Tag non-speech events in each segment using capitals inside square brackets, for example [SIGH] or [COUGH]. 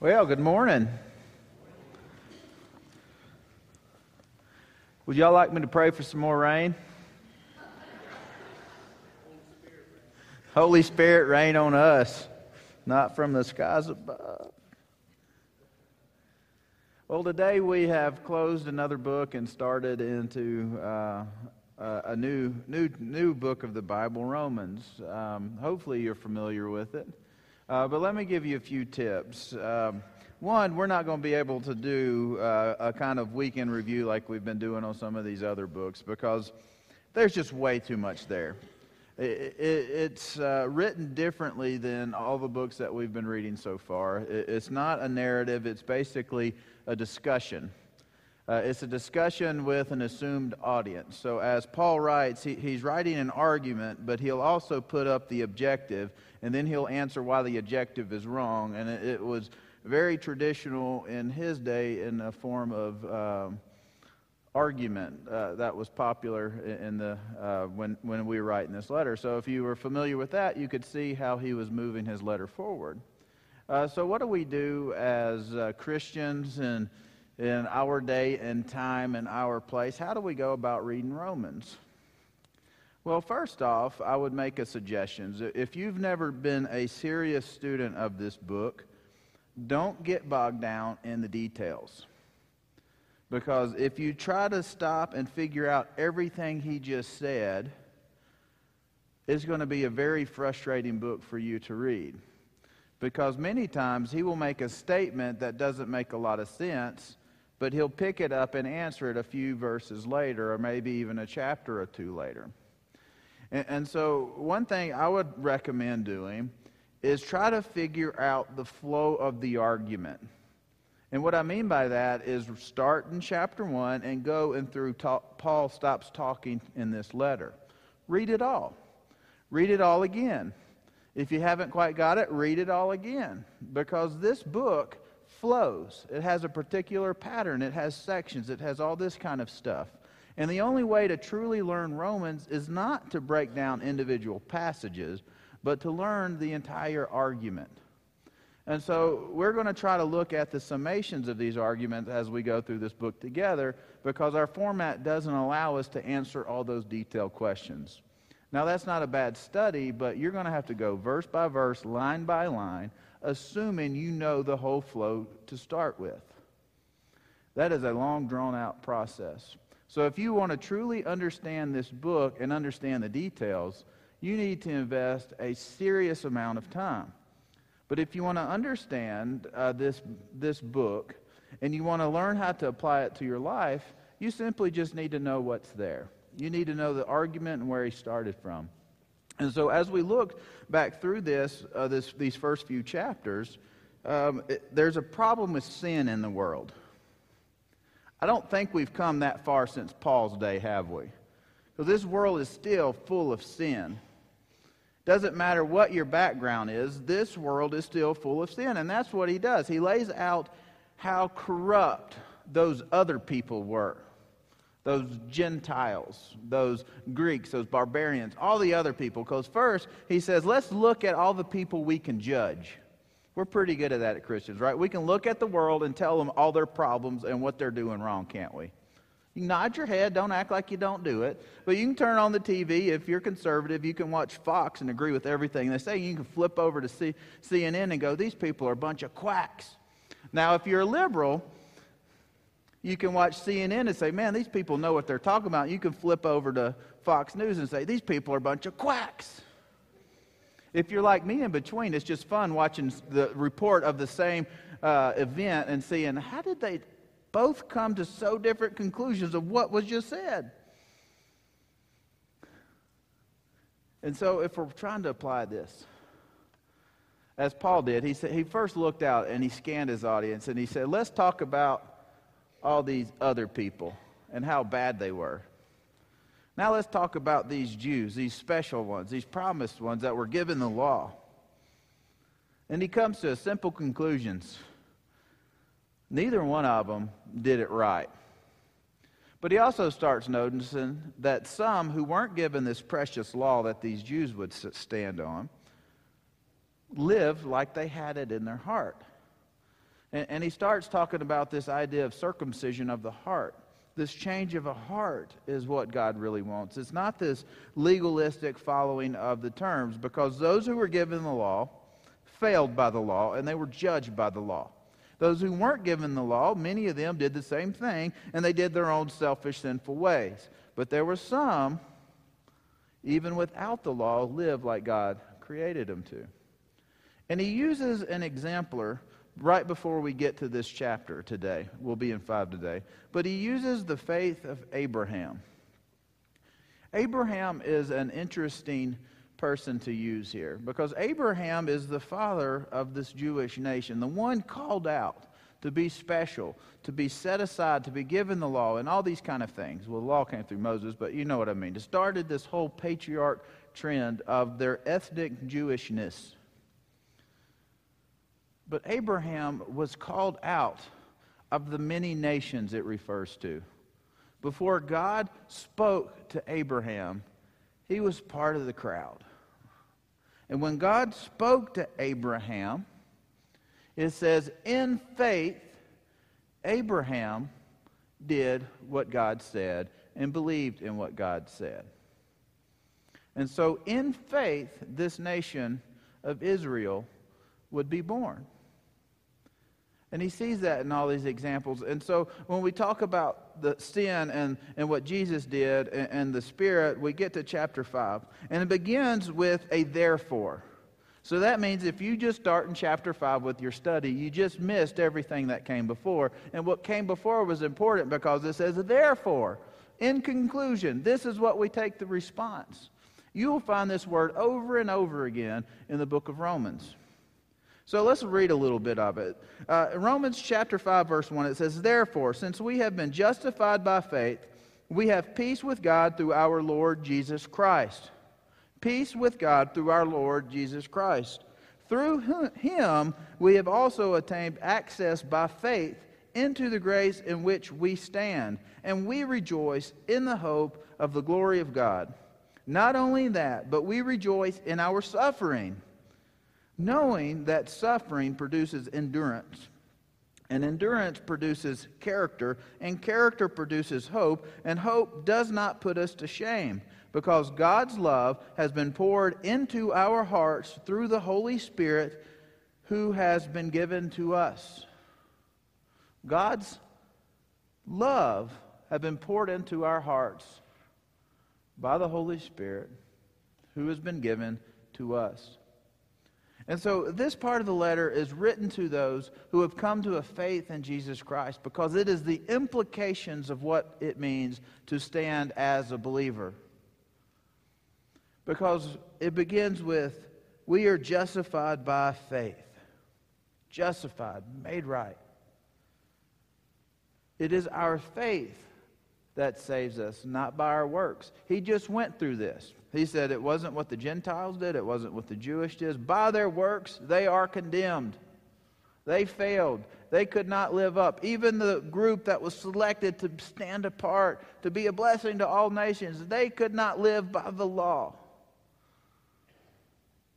Well, good morning. Would y'all like me to pray for some more rain? Holy Spirit, rain on us, not from the skies above. Well, today we have closed another book and started into uh, a new, new, new book of the Bible, Romans. Um, hopefully, you're familiar with it. Uh, but let me give you a few tips. Um, one, we're not going to be able to do uh, a kind of weekend review like we've been doing on some of these other books because there's just way too much there. It, it, it's uh, written differently than all the books that we've been reading so far. It, it's not a narrative, it's basically a discussion. Uh, it's a discussion with an assumed audience. So, as Paul writes, he, he's writing an argument, but he'll also put up the objective, and then he'll answer why the objective is wrong. And it, it was very traditional in his day in a form of um, argument uh, that was popular in the, uh, when, when we were writing this letter. So, if you were familiar with that, you could see how he was moving his letter forward. Uh, so, what do we do as uh, Christians and in our day and time and our place, how do we go about reading Romans? Well, first off, I would make a suggestion. If you've never been a serious student of this book, don't get bogged down in the details. Because if you try to stop and figure out everything he just said, it's going to be a very frustrating book for you to read. Because many times he will make a statement that doesn't make a lot of sense, but he'll pick it up and answer it a few verses later, or maybe even a chapter or two later. And, and, so, one thing I would recommend doing is try to figure out the flow of the argument. And what I mean by that is start in chapter 1 and go and through talk, Paul stops talking in this letter. Read it all. Read it all again. If you haven't quite got it, read it all again. Because this book flows. It has a particular pattern, it has sections, it has all this kind of stuff. And the only way to truly learn Romans is not to break down individual passages, but to learn the entire argument. And so we're going to try to look at the summations of these arguments as we go through this book together because our format doesn't allow us to answer all those detailed questions. Now, that's not a bad study, but you're going to have to go verse by verse, line by line, assuming you know the whole flow to start with. That is a long, drawn out process. So, if you want to truly understand this book and understand the details, you need to invest a serious amount of time. But if you want to understand uh, this, this book and you want to learn how to apply it to your life, you simply just need to know what's there. You need to know the argument and where he started from. And so, as we look back through this, uh, this these first few chapters, um, it, there's a problem with sin in the world. I don't think we've come that far since Paul's day, have we? Because this world is still full of sin. Doesn't matter what your background is, this world is still full of sin. And that's what he does. He lays out how corrupt those other people were those Gentiles, those Greeks, those barbarians, all the other people. Because first, he says, let's look at all the people we can judge. We're pretty good at that at Christians, right? We can look at the world and tell them all their problems and what they're doing wrong, can't we? You nod your head, don't act like you don't do it. But you can turn on the TV. If you're conservative, you can watch Fox and agree with everything they say. You can flip over to C- CNN and go, these people are a bunch of quacks. Now, if you're a liberal, you can watch CNN and say, man, these people know what they're talking about. You can flip over to Fox News and say, these people are a bunch of quacks. If you're like me in between, it's just fun watching the report of the same uh, event and seeing how did they both come to so different conclusions of what was just said. And so, if we're trying to apply this, as Paul did, he, said, he first looked out and he scanned his audience and he said, Let's talk about all these other people and how bad they were. Now let's talk about these Jews, these special ones, these promised ones that were given the law. And he comes to a simple conclusions. Neither one of them did it right. But he also starts noticing that some who weren't given this precious law that these Jews would stand on lived like they had it in their heart. And, and he starts talking about this idea of circumcision of the heart. This change of a heart is what God really wants. It's not this legalistic following of the terms, because those who were given the law failed by the law and they were judged by the law. Those who weren't given the law, many of them did the same thing, and they did their own selfish, sinful ways. But there were some, even without the law, lived like God created them to. And he uses an exemplar right before we get to this chapter today. We'll be in 5 today. But he uses the faith of Abraham. Abraham is an interesting person to use here because Abraham is the father of this Jewish nation, the one called out to be special, to be set aside, to be given the law, and all these kind of things. Well, the law came through Moses, but you know what I mean. It started this whole patriarch trend of their ethnic Jewishness. But Abraham was called out of the many nations it refers to. Before God spoke to Abraham, he was part of the crowd. And when God spoke to Abraham, it says, in faith, Abraham did what God said and believed in what God said. And so, in faith, this nation of Israel would be born. And he sees that in all these examples. And so when we talk about the sin and, and what Jesus did and, and the Spirit, we get to chapter 5. And it begins with a therefore. So that means if you just start in chapter 5 with your study, you just missed everything that came before. And what came before was important because it says, therefore, in conclusion, this is what we take the response. You will find this word over and over again in the book of Romans. So let's read a little bit of it. Uh, Romans chapter 5, verse 1, it says, Therefore, since we have been justified by faith, we have peace with God through our Lord Jesus Christ. Peace with God through our Lord Jesus Christ. Through him, we have also attained access by faith into the grace in which we stand, and we rejoice in the hope of the glory of God. Not only that, but we rejoice in our suffering knowing that suffering produces endurance. And endurance produces character, and character produces hope, and hope does not put us to shame, because God's love has been poured into our hearts through the Holy Spirit who has been given to us. God's love has been poured into our hearts by the Holy Spirit who has been given to us. And so this part of the letter is written to those who have come to a faith in Jesus Christ because it is the implications of what it means to stand as a believer. Because it begins with, we are justified by faith. Justified, made right. It is our faith that saves us, not by our works. He just went through this. He said it wasn't what the Gentiles did, it wasn't what the Jewish did. By their works, they are condemned. They failed. They could not live up. Even the group that was selected to stand apart, to be a blessing to all nations, they could not live by the law.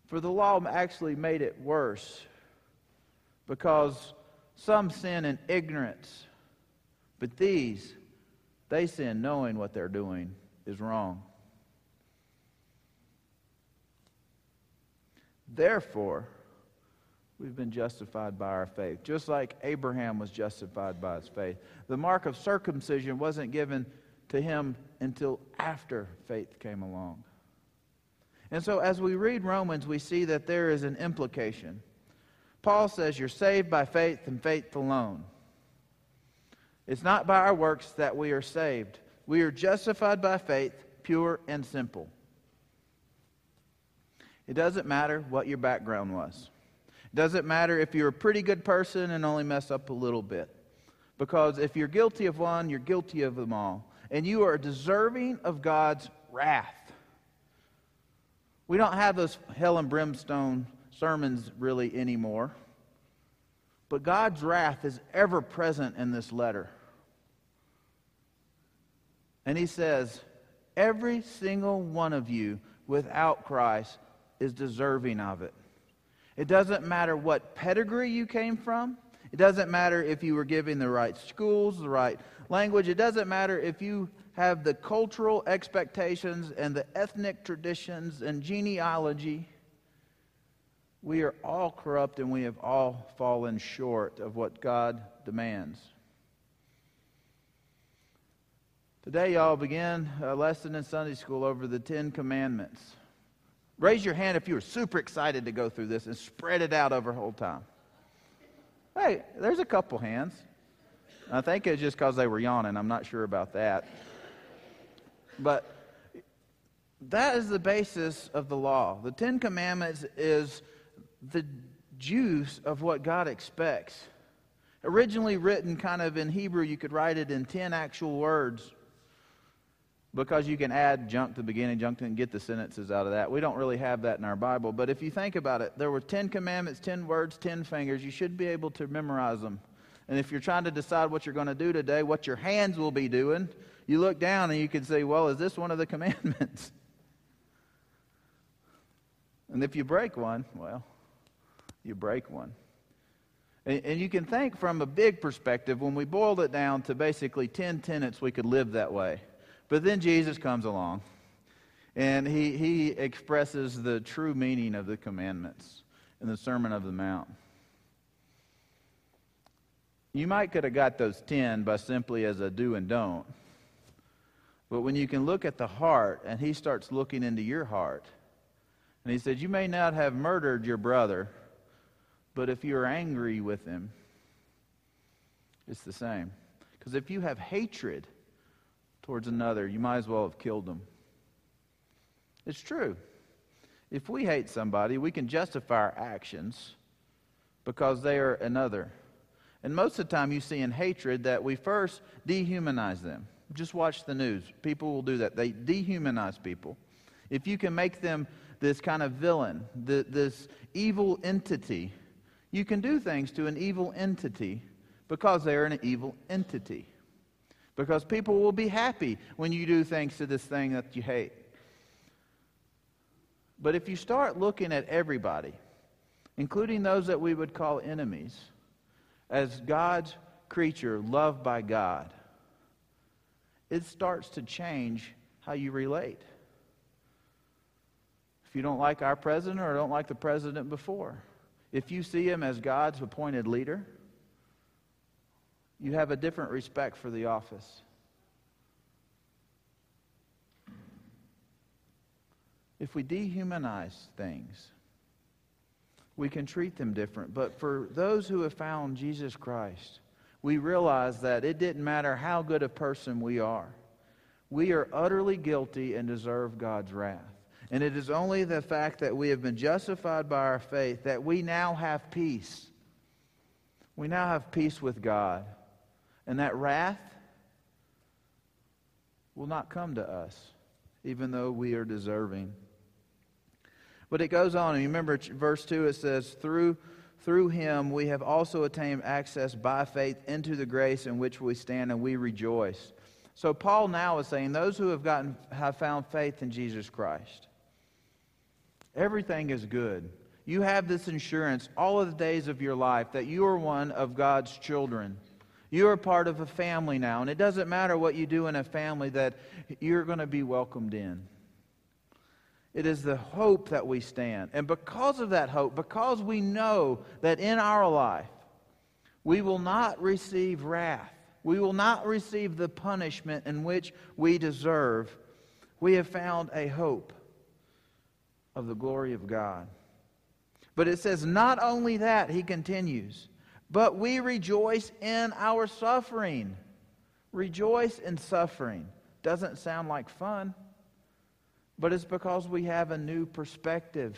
For the law actually made it worse because some sin in ignorance, but these, they sin knowing what they're doing is wrong. Therefore, we've been justified by our faith, just like Abraham was justified by his faith. The mark of circumcision wasn't given to him until after faith came along. And so, as we read Romans, we see that there is an implication. Paul says, You're saved by faith and faith alone. It's not by our works that we are saved. We are justified by faith, pure and simple. It doesn't matter what your background was. It doesn't matter if you're a pretty good person and only mess up a little bit. Because if you're guilty of one, you're guilty of them all. And you are deserving of God's wrath. We don't have those hell and brimstone sermons really anymore. But God's wrath is ever present in this letter. And he says, Every single one of you without Christ is deserving of it. It doesn't matter what pedigree you came from. It doesn't matter if you were given the right schools, the right language. It doesn't matter if you have the cultural expectations and the ethnic traditions and genealogy. We are all corrupt and we have all fallen short of what God demands. Today, y'all begin a lesson in Sunday school over the Ten Commandments. Raise your hand if you were super excited to go through this and spread it out over whole time. Hey, there's a couple hands. I think it's just because they were yawning. I'm not sure about that. But that is the basis of the law. The Ten Commandments is the juice of what God expects. Originally written kind of in Hebrew, you could write it in 10 actual words because you can add junk to the beginning, junk to and get the sentences out of that. We don't really have that in our Bible. But if you think about it, there were 10 commandments, 10 words, 10 fingers. You should be able to memorize them. And if you're trying to decide what you're going to do today, what your hands will be doing, you look down and you can say, well, is this one of the [LAUGHS] commandments? and if you break one, well, you break one. And, and you can think from a big perspective, when we boiled it down to basically 10 tenets, we could live that way. But then Jesus comes along and he, he expresses the true meaning of the commandments in the Sermon of the Mount. You might could have got those 10 by simply as a do and don't. But when you can look at the heart and he starts looking into your heart, and he said, You may not have murdered your brother, but if you're angry with him, it's the same. Because if you have hatred, towards another, you might as well have killed them. It's true. If we hate somebody, we can justify our actions because they are another. And most of the time, you see in hatred that we first dehumanize them. Just watch the news. People will do that. They dehumanize people. If you can make them this kind of villain, this evil entity, you can do things to an evil entity because they are an evil entity because people will be happy when you do things to this thing that you hate. But if you start looking at everybody, including those that we would call enemies, as God's creature loved by God, it starts to change how you relate. If you don't like our president or don't like the president before, if you see him as God's appointed leader, you have a different respect for the office. If we dehumanize things, we can treat them different. But for those who have found Jesus Christ, we realize that it didn't matter how good a person we are. We are utterly guilty and deserve God's wrath. And it is only the fact that we have been justified by our faith that we now have peace. We now have peace with God. And that wrath will not come to us, even though we are deserving. But it goes on. And you remember, verse 2, it says, Through, through him we have also attained access by faith into the grace in which we stand, and we rejoice. So Paul now is saying, those who have gotten have found faith in Jesus Christ, everything is good. You have this insurance all of the days of your life that you are one of God's children. You are part of a family now, and it doesn't matter what you do in a family that you're going to be welcomed in. It is the hope that we stand. And because of that hope, because we know that in our life we will not receive wrath, we will not receive the punishment in which we deserve, we have found a hope of the glory of God. But it says, not only that, he continues, but we rejoice in our suffering. Rejoice in suffering. Doesn't sound like fun, but it's because we have a new perspective.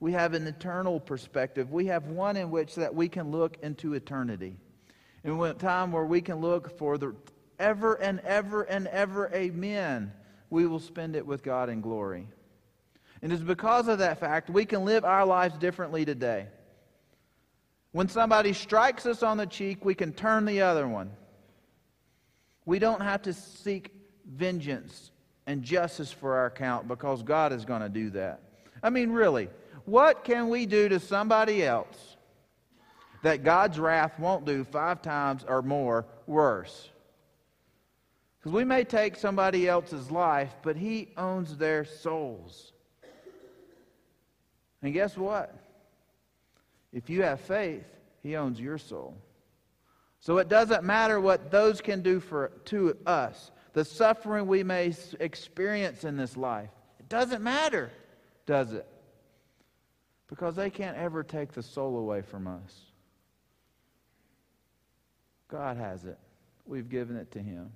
We have an eternal perspective. We have one in which that we can look into eternity. In a time where we can look for the ever and ever and ever amen, we will spend it with God in glory. And it's because of that fact we can live our lives differently today. When somebody strikes us on the cheek, we can turn the other one. We don't have to seek vengeance and justice for our account because God is going to do that. I mean, really, what can we do to somebody else that God's wrath won't do five times or more worse. Because we may take somebody else's life, but He owns their souls. And guess what? If you have faith, He owns your soul. So it doesn't matter what those can do for to us, the suffering we may experience in this life. It doesn't matter, does it? Because they can't ever take the soul away from us. God has it. We've given it to Him.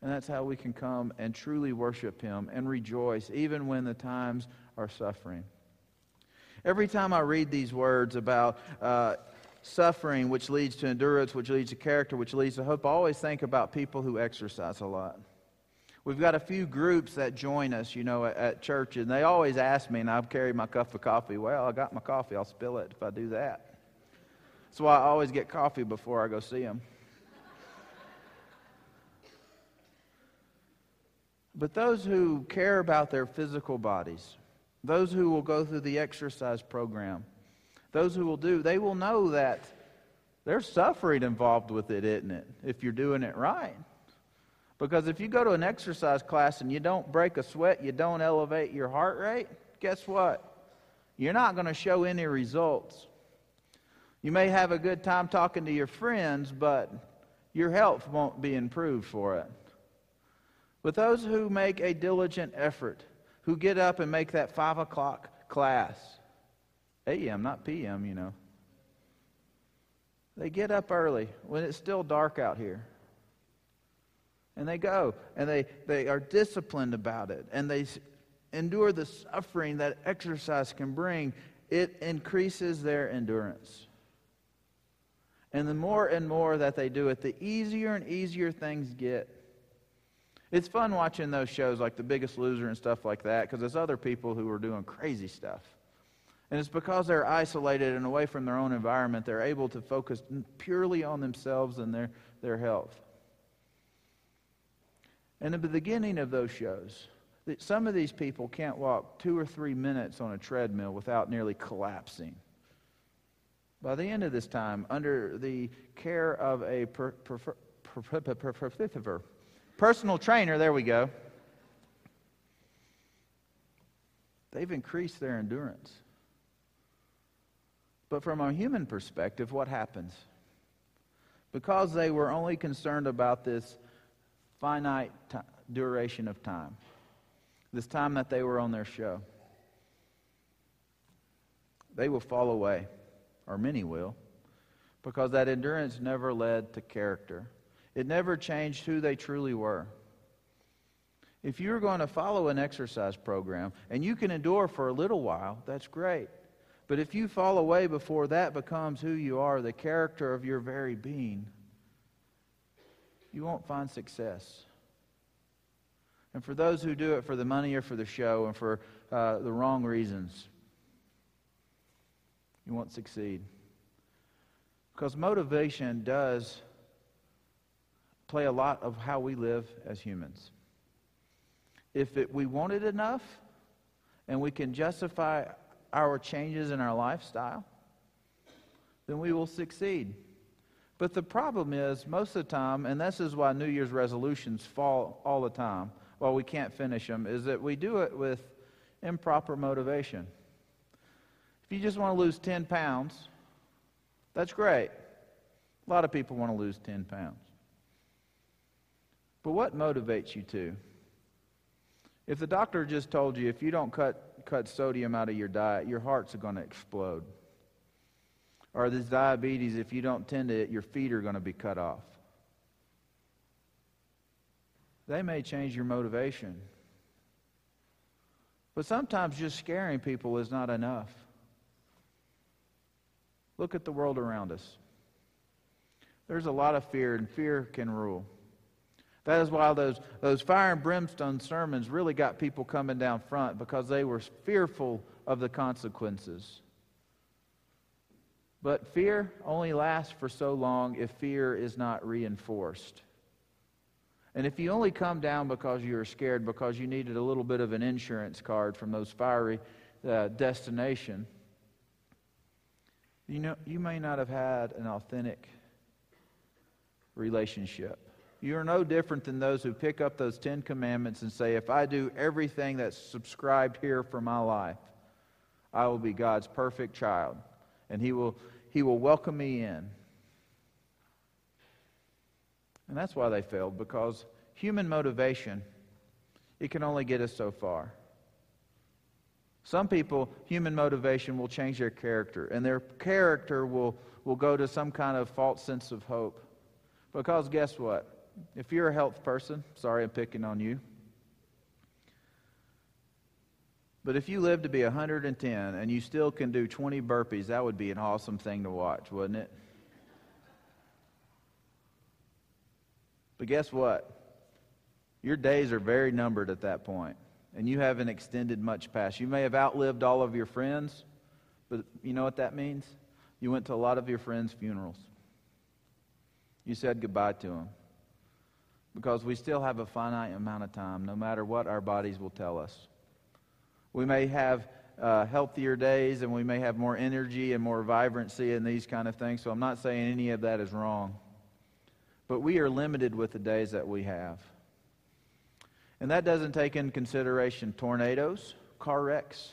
And that's how we can come and truly worship Him and rejoice, even when the times are suffering. Every time I read these words about uh, suffering, which leads to endurance, which leads to character, which leads to hope, I always think about people who exercise a lot. We've got a few groups that join us, you know, at, at church, and they always ask me, and I've carried my cup of coffee. Well, I got my coffee, I'll spill it if I do that. That's why I always get coffee before I go see them. But those who care about their physical bodies, those who will go through the exercise program, those who will do, they will know that there's suffering involved with it, isn't it? If you're doing it right. Because if you go to an exercise class and you don't break a sweat, you don't elevate your heart rate, guess what? You're not going to show any results. You may have a good time talking to your friends, but your health won't be improved for it. But those who make a diligent effort, who get up and make that 5 o'clock class, AM, not PM, you know, they get up early when it's still dark out here. And they go and they, they are disciplined about it and they endure the suffering that exercise can bring. It increases their endurance. And the more and more that they do it, the easier and easier things get. It's fun watching those shows like The Biggest Loser and stuff like that because there's other people who are doing crazy stuff. And it's because they're isolated and away from their own environment, they're able to focus purely on themselves and their, their health. And at the beginning of those shows, some of these people can't walk two or three minutes on a treadmill without nearly collapsing. By the end of this time, under the care of a personal trainer, there we go, they've increased their endurance. But from a human perspective, what happens? Because they were only concerned about this finite t- duration of time, this time that they were on their show, they will fall away, or many will, because that endurance never led to character. It never changed who they truly were. If you're going to follow an exercise program and you can endure for a little while, that's great. But if you fall away before that becomes who you are, the character of your very being, you won't find success. And for those who do it for the money or for the show and for uh, the wrong reasons, you won't succeed. Because motivation does play a lot of how we live as humans. If it, we want it enough and we can justify our changes in our lifestyle, then we will succeed. But the problem is, most of the time, and this is why New Year's resolutions fall all the time, while we can't finish them, is that we do it with improper motivation. If you just want to lose 10 pounds, that's great. A lot of people want to lose 10 pounds. But what motivates you to? If the doctor just told you if you don't cut, cut sodium out of your diet, your heart's are going to explode. Or this diabetes, if you don't tend to it, your feet are going to be cut off. They may change your motivation. But sometimes just scaring people is not enough. Look at the world around us. There's a lot of fear, and fear can rule. That is why those, those fire and brimstone sermons really got people coming down front because they were fearful of the consequences. But fear only lasts for so long if fear is not reinforced. And if you only come down because you were scared because you needed a little bit of an insurance card from those fiery uh, destination, You know, you may not have had an authentic relationship. You're no different than those who pick up those Ten Commandments and say, if I do everything that's subscribed here for my life, I will be God's perfect child. And He will, he will welcome me in. And that's why they failed, because human motivation, it can only get us so far. Some people, human motivation will change their character, and their character will, will go to some kind of false sense of hope. Because guess what? If you're a health person, sorry I'm picking on you. But if you live to be 110 and you still can do 20 burpees, that would be an awesome thing to watch, wouldn't it? But guess what? Your days are very numbered at that point, and you haven't extended much past. You may have outlived all of your friends, but you know what that means? You went to a lot of your friends' funerals. You said goodbye to them because we still have a finite amount of time, no matter what our bodies will tell us. We may have uh, healthier days and we may have more energy and more vibrancy and these kind of things, so I'm not saying any of that is wrong. But we are limited with the days that we have. And that doesn't take into consideration tornadoes, car wrecks,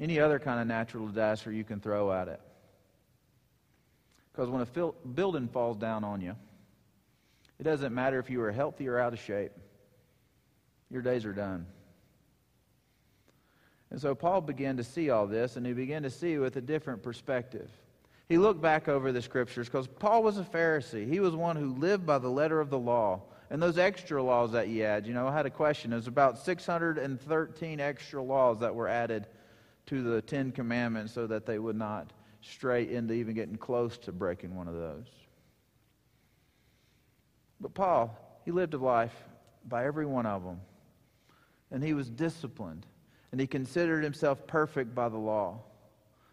any other kind of natural disaster you can throw at it. Because when a fil- building falls down on you, it doesn't matter if you are healthy or out of shape. Your days are done. And so Paul began to see all this, and he began to see with a different perspective. He looked back over the scriptures because Paul was a Pharisee. He was one who lived by the letter of the law. And those extra laws that you add, you know, I had a question. There's about 613 extra laws that were added to the Ten Commandments so that they would not stray into even getting close to breaking one of those. But Paul, he lived a life by every one of them. And he was disciplined. And he considered himself perfect by the law.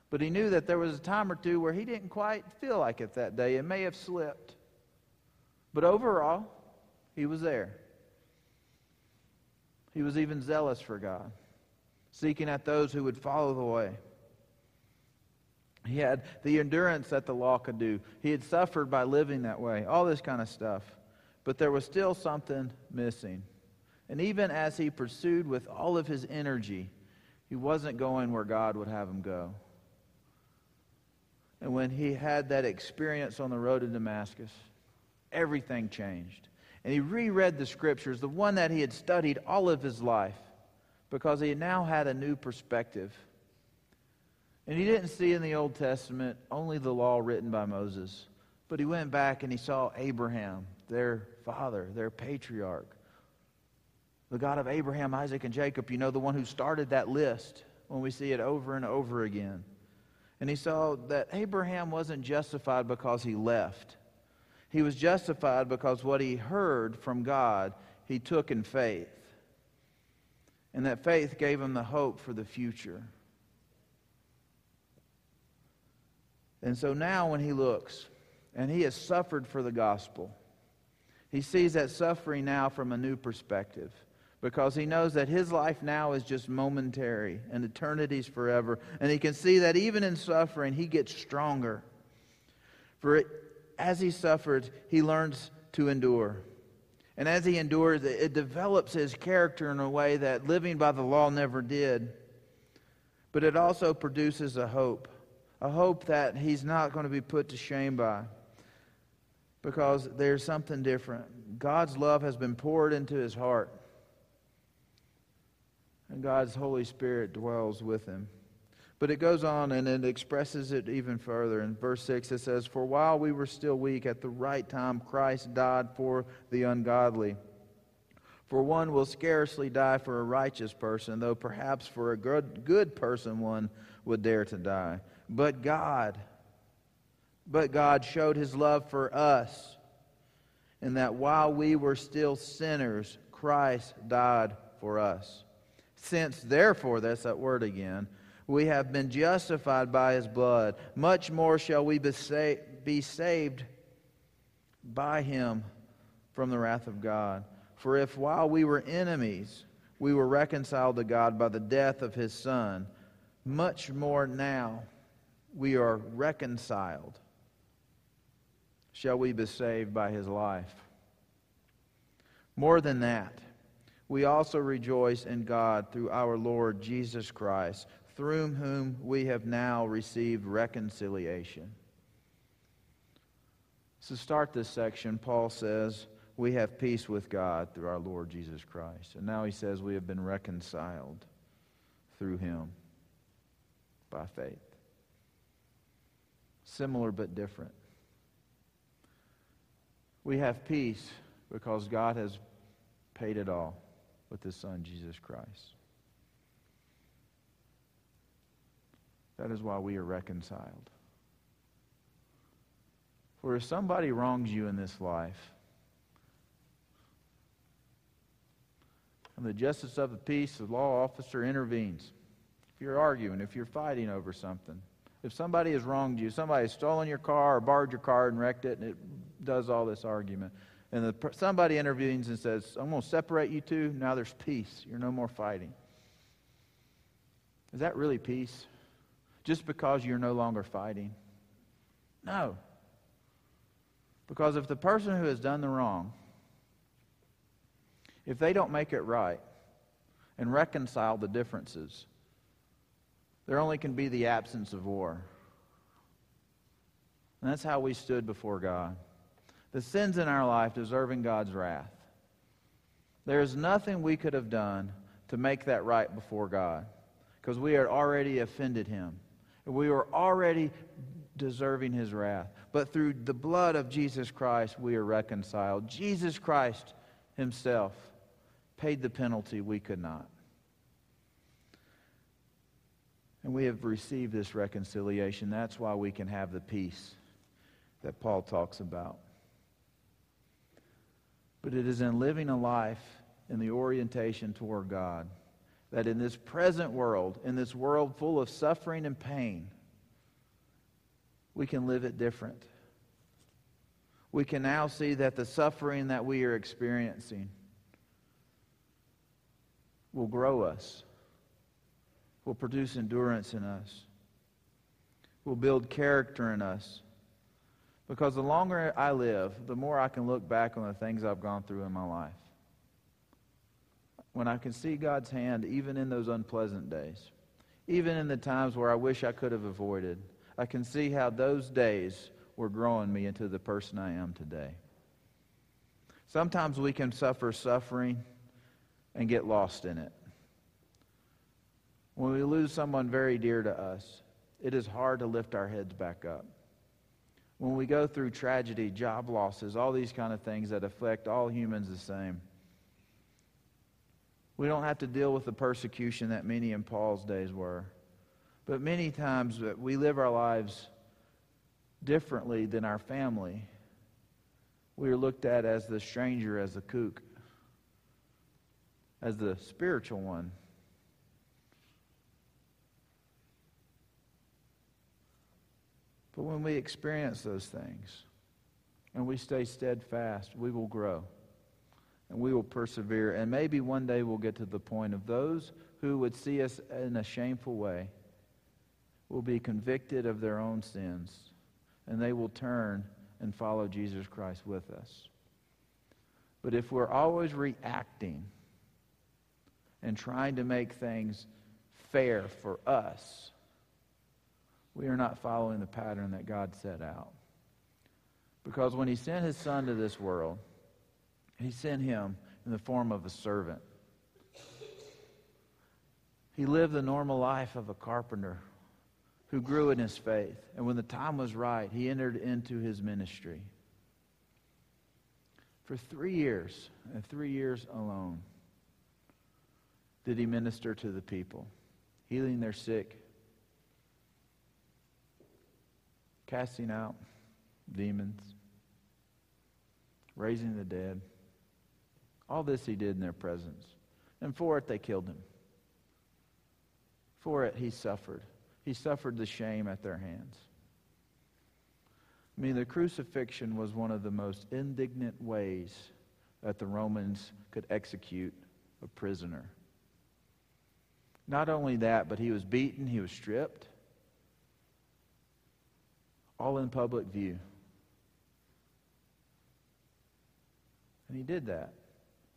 But he knew that there was a time or two where he didn't quite feel like it that day. It may have slipped. But overall, he was there. He was even zealous for God, seeking at those who would follow the way. He had the endurance that the law could do. He had suffered by living that way, all this kind of stuff. But there was still something missing. And even as he pursued with all of his energy, he wasn't going where God would have him go. And when he had that experience on the road to Damascus, everything changed. And he reread the scriptures, the one that he had studied all of his life, because he now had a new perspective. And he didn't see in the Old Testament only the law written by Moses, but he went back and he saw Abraham, their father, their patriarch, the God of Abraham, Isaac, and Jacob. You know, the one who started that list when we see it over and over again. And he saw that Abraham wasn't justified because he left. He was justified because what he heard from God, he took in faith. And that faith gave him the hope for the future. And so now, when he looks, and he has suffered for the gospel, he sees that suffering now from a new perspective because he knows that his life now is just momentary and eternity's forever. And he can see that even in suffering, he gets stronger. For it, as he suffers, he learns to endure. And as he endures, it develops his character in a way that living by the law never did. But it also produces a hope a hope that he's not going to be put to shame by because there's something different. God's love has been poured into his heart, and God's Holy Spirit dwells with him. But it goes on and it expresses it even further. In verse 6, it says, For while we were still weak, at the right time Christ died for the ungodly. For one will scarcely die for a righteous person, though perhaps for a good, good person one would dare to die. But God, but God showed his love for us in that while we were still sinners, Christ died for us. Since, therefore, that's that word again, we have been justified by his blood, much more shall we be, be saved by him from the wrath of God. For if while we were enemies, we were reconciled to God by the death of his Son, much more now we are reconciled. Shall we be saved by his life? More than that, we also rejoice in God through our Lord Jesus Christ, through whom we have now received reconciliation. So, start this section, Paul says, We have peace with God through our Lord Jesus Christ. And now he says, We have been reconciled through him by faith. Similar but different. We have peace because God has paid it all with his son, Jesus Christ. That is why we are reconciled. For if somebody wrongs you in this life, and the justice of the peace, the law officer intervenes. If you're arguing, if you're fighting over something, if somebody has wronged you, somebody has stolen your car or borrowed your car and wrecked it, and it does all this argument, and the, somebody intervenes and says, I'm going to separate you two, now there's peace. You're no more fighting. Is that really peace? Just because you're no longer fighting? No. Because if the person who has done the wrong, if they don't make it right and reconcile the differences, there only can be the absence of war. And that's how we stood before God. The sins in our life deserving God's wrath. There is nothing we could have done to make that right before God because we had already offended Him. We were already deserving His wrath. But through the blood of Jesus Christ, we are reconciled. Jesus Christ Himself paid the penalty we could not. And we have received this reconciliation. That's why we can have the peace that Paul talks about. But it is in living a life in the orientation toward God that in this present world, in this world full of suffering and pain, we can live it different. We can now see that the suffering that we are experiencing will grow us will produce endurance in us, will build character in us. Because the longer I live, the more I can look back on the things I've gone through in my life. When I can see God's hand, even in those unpleasant days, even in the times where I wish I could have avoided, I can see how those days were growing me into the person I am today. Sometimes we can suffer suffering and get lost in it. When we lose someone very dear to us, it is hard to lift our heads back up. When we go through tragedy, job losses, all these kind of things that affect all humans the same, we don't have to deal with the persecution that many in Paul's days were. But many times we live our lives differently than our family. We are looked at as the stranger, as the kook, as the spiritual one. But when we experience those things and we stay steadfast, we will grow and we will persevere. And maybe one day we'll get to the point of those who would see us in a shameful way will be convicted of their own sins and they will turn and follow Jesus Christ with us. But if we're always reacting and trying to make things fair for us, we are not following the pattern that God set out. Because when He sent His Son to this world, He sent Him in the form of a servant. He lived the normal life of a carpenter who grew in his faith. And when the time was right, he entered into his ministry. For three years, and three years alone, did he minister to the people, healing their sick, casting out demons, raising the dead. All this he did in their presence. And for it, they killed him. For it, he suffered. He suffered the shame at their hands. I mean, the crucifixion was one of the most indignant ways that the Romans could execute a prisoner. Not only that, but he was beaten, he was stripped, all in public view. And he did that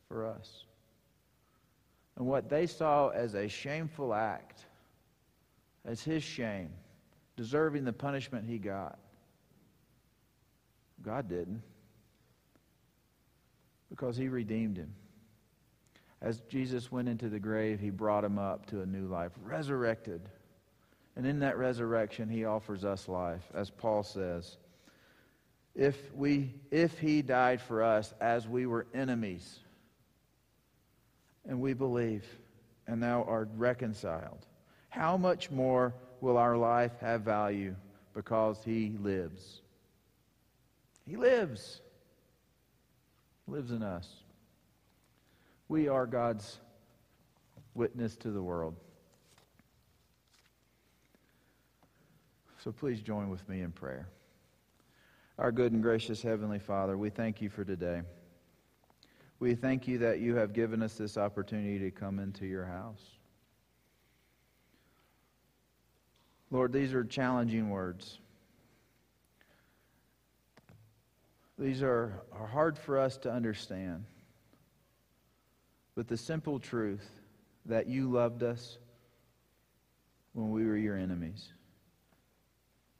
for us. And what they saw as a shameful act, as his shame, deserving the punishment he got, God didn't. Because he redeemed him. As Jesus went into the grave, he brought him up to a new life, resurrected. And in that resurrection, he offers us life, as Paul says. If, we, if he died for us as we were enemies, and we believe, and now are reconciled, how much more will our life have value because he lives? He lives. He lives in us. We are God's witness to the world. So please join with me in prayer. Our good and gracious Heavenly Father, we thank you for today. We thank you that you have given us this opportunity to come into your house. Lord, these are challenging words. These are, are hard for us to understand. But the simple truth that you loved us when we were your enemies,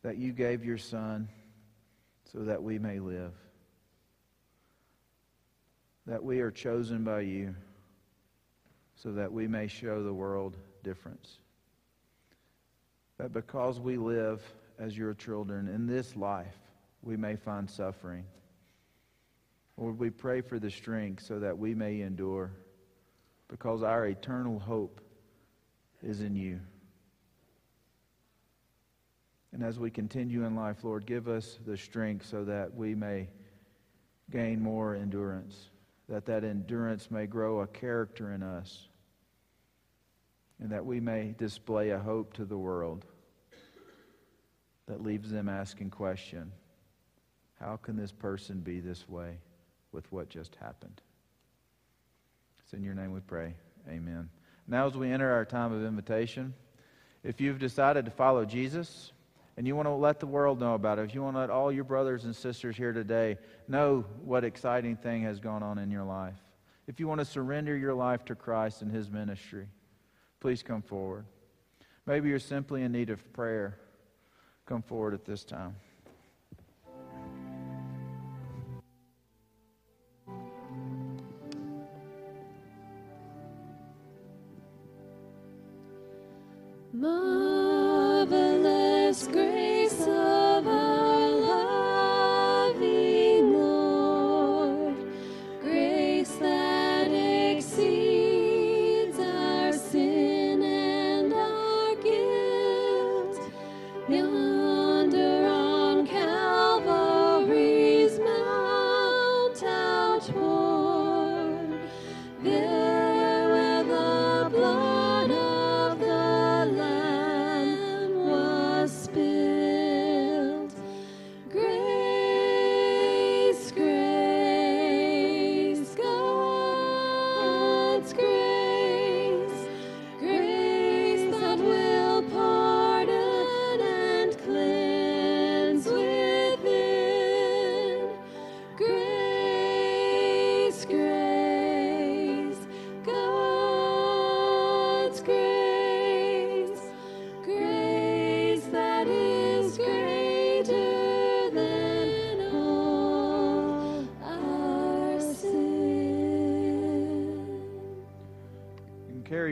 that you gave your Son so that we may live, that we are chosen by you so that we may show the world difference. That because we live as your children in this life, we may find suffering. Lord, we pray for the strength so that we may endure because our eternal hope is in you. And as we continue in life, Lord, give us the strength so that we may gain more endurance, that that endurance may grow a character in us, and that we may display a hope to the world that leaves them asking question, how can this person be this way? with what just happened. It's in your name we pray. Amen. Now, as we enter our time of invitation, if you've decided to follow Jesus and you want to let the world know about it, if you want to let all your brothers and sisters here today know what exciting thing has gone on in your life, if you want to surrender your life to Christ and His ministry, please come forward. Maybe you're simply in need of prayer. Come forward at this time.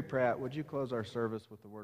Pratt, would you close our service with the word?